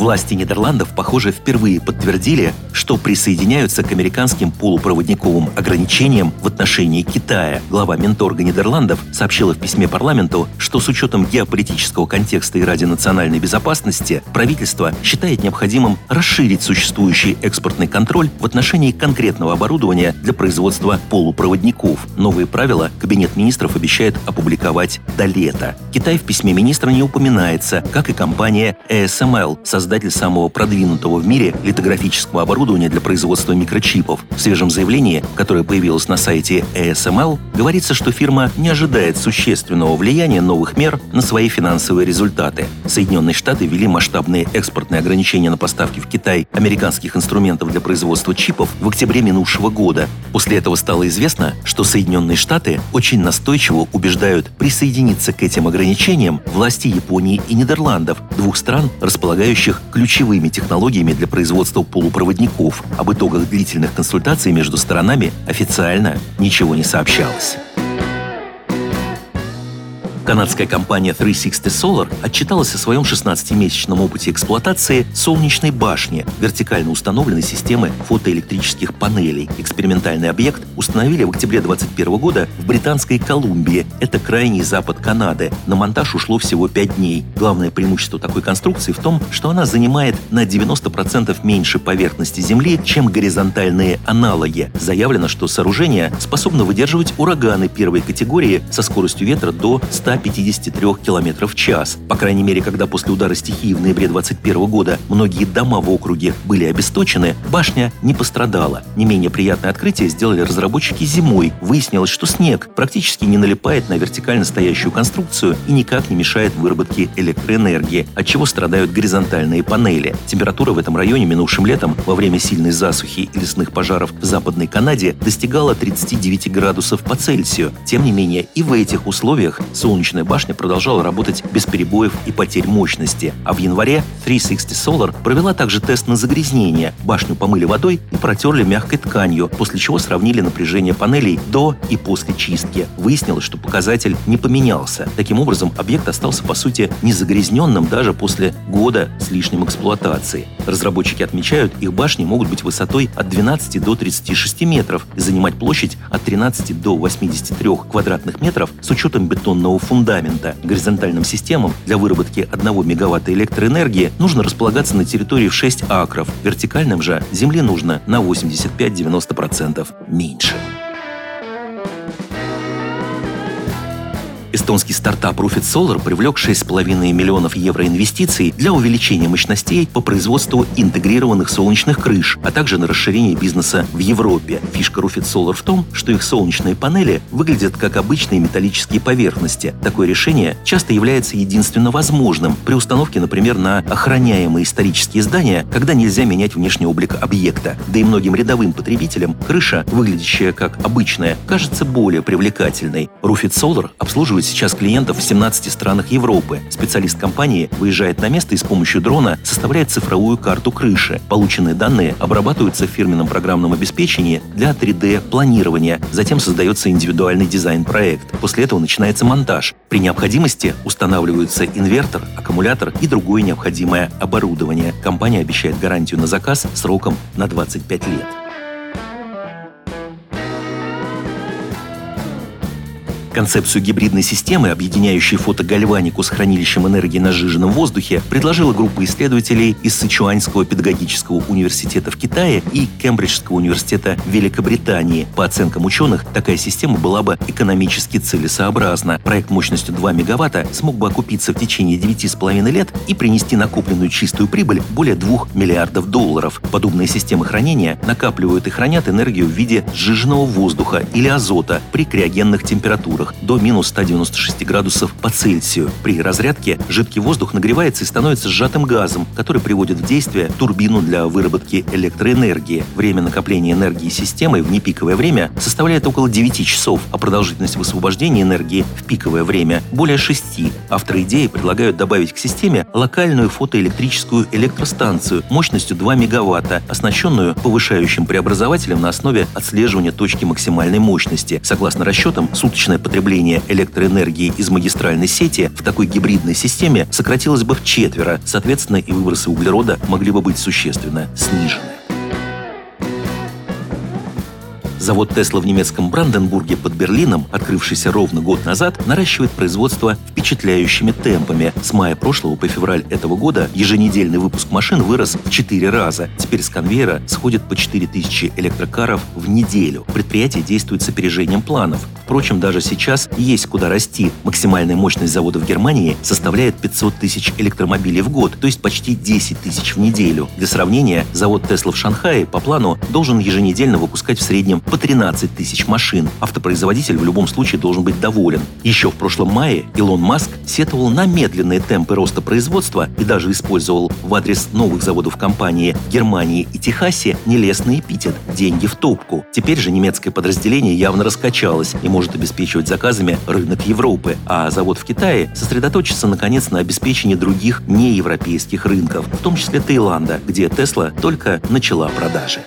Власти Нидерландов, похоже, впервые подтвердили, что присоединяются к американским полупроводниковым ограничениям в отношении Китая. Глава Минторга Нидерландов сообщила в письме парламенту, что с учетом геополитического контекста и ради национальной безопасности правительство считает необходимым расширить существующий экспортный контроль в отношении конкретного оборудования для производства полупроводников. Новые правила Кабинет министров обещает опубликовать до лета. Китай в письме министра не упоминается, как и компания ASML, создатель создатель самого продвинутого в мире литографического оборудования для производства микрочипов. В свежем заявлении, которое появилось на сайте ASML, говорится, что фирма не ожидает существенного влияния новых мер на свои финансовые результаты. Соединенные Штаты ввели масштабные экспортные ограничения на поставки в Китай американских инструментов для производства чипов в октябре минувшего года. После этого стало известно, что Соединенные Штаты очень настойчиво убеждают присоединиться к этим ограничениям власти Японии и Нидерландов, двух стран, располагающих ключевыми технологиями для производства полупроводников. Об итогах длительных консультаций между сторонами официально ничего не сообщалось. Канадская компания 360 Solar отчиталась о своем 16-месячном опыте эксплуатации солнечной башни, вертикально установленной системы фотоэлектрических панелей. Экспериментальный объект установили в октябре 2021 года в Британской Колумбии. Это крайний запад Канады. На монтаж ушло всего 5 дней. Главное преимущество такой конструкции в том, что она занимает на 90% меньше поверхности Земли, чем горизонтальные аналоги. Заявлено, что сооружение способно выдерживать ураганы первой категории со скоростью ветра до 100 153 км в час. По крайней мере, когда после удара стихии в ноябре 2021 года многие дома в округе были обесточены, башня не пострадала. Не менее приятное открытие сделали разработчики зимой. Выяснилось, что снег практически не налипает на вертикально стоящую конструкцию и никак не мешает выработке электроэнергии, от чего страдают горизонтальные панели. Температура в этом районе минувшим летом во время сильной засухи и лесных пожаров в Западной Канаде достигала 39 градусов по Цельсию. Тем не менее, и в этих условиях солнечная солнечная башня продолжала работать без перебоев и потерь мощности. А в январе 360 Solar провела также тест на загрязнение. Башню помыли водой и протерли мягкой тканью, после чего сравнили напряжение панелей до и после чистки. Выяснилось, что показатель не поменялся. Таким образом, объект остался, по сути, незагрязненным даже после года с лишним эксплуатации. Разработчики отмечают, их башни могут быть высотой от 12 до 36 метров и занимать площадь от 13 до 83 квадратных метров с учетом бетонного фундамента фундамента. Горизонтальным системам для выработки 1 мегаватта электроэнергии нужно располагаться на территории в 6 акров. Вертикальным же земли нужно на 85-90% меньше. Эстонский стартап Rufit Solar привлек 6,5 миллионов евро инвестиций для увеличения мощностей по производству интегрированных солнечных крыш, а также на расширение бизнеса в Европе. Фишка Rufit Solar в том, что их солнечные панели выглядят как обычные металлические поверхности. Такое решение часто является единственно возможным при установке, например, на охраняемые исторические здания, когда нельзя менять внешний облик объекта. Да и многим рядовым потребителям крыша, выглядящая как обычная, кажется более привлекательной. Rufit Solar обслуживает обслуживает сейчас клиентов в 17 странах Европы. Специалист компании выезжает на место и с помощью дрона составляет цифровую карту крыши. Полученные данные обрабатываются в фирменном программном обеспечении для 3D-планирования. Затем создается индивидуальный дизайн-проект. После этого начинается монтаж. При необходимости устанавливаются инвертор, аккумулятор и другое необходимое оборудование. Компания обещает гарантию на заказ сроком на 25 лет. Концепцию гибридной системы, объединяющей фотогальванику с хранилищем энергии на сжиженном воздухе, предложила группа исследователей из Сычуаньского педагогического университета в Китае и Кембриджского университета Великобритании. По оценкам ученых, такая система была бы экономически целесообразна. Проект мощностью 2 мегаватта смог бы окупиться в течение 9,5 лет и принести накопленную чистую прибыль более 2 миллиардов долларов. Подобные системы хранения накапливают и хранят энергию в виде сжиженного воздуха или азота при криогенных температурах температурах до минус 196 градусов по Цельсию. При разрядке жидкий воздух нагревается и становится сжатым газом, который приводит в действие турбину для выработки электроэнергии. Время накопления энергии системой в непиковое время составляет около 9 часов, а продолжительность высвобождения энергии в пиковое время более 6. Авторы идеи предлагают добавить к системе локальную фотоэлектрическую электростанцию мощностью 2 мегаватта, оснащенную повышающим преобразователем на основе отслеживания точки максимальной мощности. Согласно расчетам, суточное потребление электроэнергии из магистральной сети в такой гибридной системе сократилось бы в четверо, соответственно и выбросы углерода могли бы быть существенно снижены. Завод Тесла в немецком Бранденбурге под Берлином, открывшийся ровно год назад, наращивает производство впечатляющими темпами. С мая прошлого по февраль этого года еженедельный выпуск машин вырос в 4 раза. Теперь с конвейера сходит по 4000 электрокаров в неделю. Предприятие действует с опережением планов. Впрочем, даже сейчас есть куда расти. Максимальная мощность завода в Германии составляет 500 тысяч электромобилей в год, то есть почти 10 тысяч в неделю. Для сравнения, завод Тесла в Шанхае по плану должен еженедельно выпускать в среднем по 13 тысяч машин. Автопроизводитель в любом случае должен быть доволен. Еще в прошлом мае Илон Маск сетовал на медленные темпы роста производства и даже использовал в адрес новых заводов компании Германии и Техасе нелестный эпитет «деньги в топку». Теперь же немецкое подразделение явно раскачалось и может обеспечивать заказами рынок Европы, а завод в Китае сосредоточится наконец на обеспечении других неевропейских рынков, в том числе Таиланда, где Тесла только начала продажи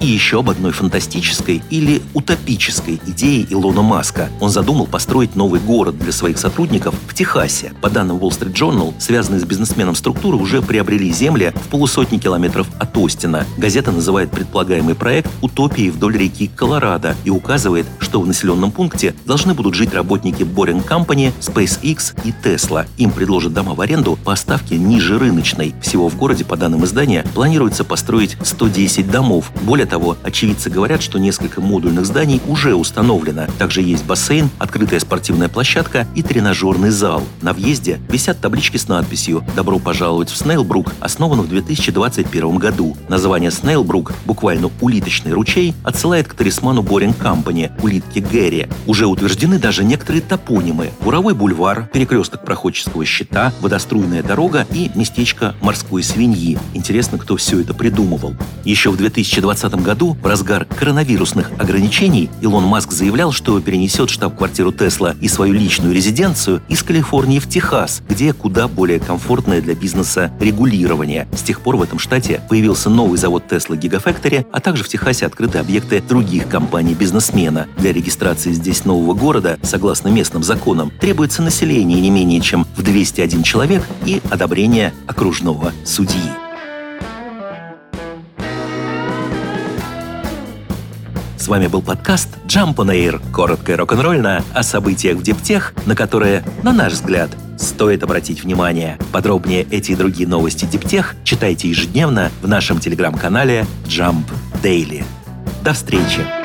и еще об одной фантастической или утопической идее Илона Маска. Он задумал построить новый город для своих сотрудников в Техасе. По данным Wall Street Journal, связанные с бизнесменом структуры уже приобрели земли в полусотни километров от Остина. Газета называет предполагаемый проект «Утопией вдоль реки Колорадо» и указывает, что в населенном пункте должны будут жить работники Boring Company, SpaceX и Tesla. Им предложат дома в аренду по ставке ниже рыночной. Всего в городе, по данным издания, планируется построить 110 домов. Более того, очевидцы говорят, что несколько модульных зданий уже установлено. Также есть бассейн, открытая спортивная площадка и тренажерный зал. На въезде висят таблички с надписью «Добро пожаловать в Снейлбрук», основан в 2021 году. Название Снейлбрук, буквально «улиточный ручей», отсылает к талисману Боринг Компани – улитки Гэри. Уже утверждены даже некоторые топонимы – Буровой бульвар, перекресток проходческого щита, водоструйная дорога и местечко морской свиньи. Интересно, кто все это придумывал. Еще в 2020 году, в разгар коронавирусных ограничений, Илон Маск заявлял, что перенесет штаб-квартиру Тесла и свою личную резиденцию из Калифорнии в Техас, где куда более комфортное для бизнеса регулирование. С тех пор в этом штате появился новый завод Тесла Gigafactory, а также в Техасе открыты объекты других компаний-бизнесмена. Для регистрации здесь нового города, согласно местным законам, требуется население не менее чем в 201 человек и одобрение окружного судьи. С вами был подкаст Jump on Air. Коротко и рок-н-ролльно о событиях в Дептех, на которые, на наш взгляд, стоит обратить внимание. Подробнее эти и другие новости Дептех читайте ежедневно в нашем телеграм-канале Jump Daily. До встречи!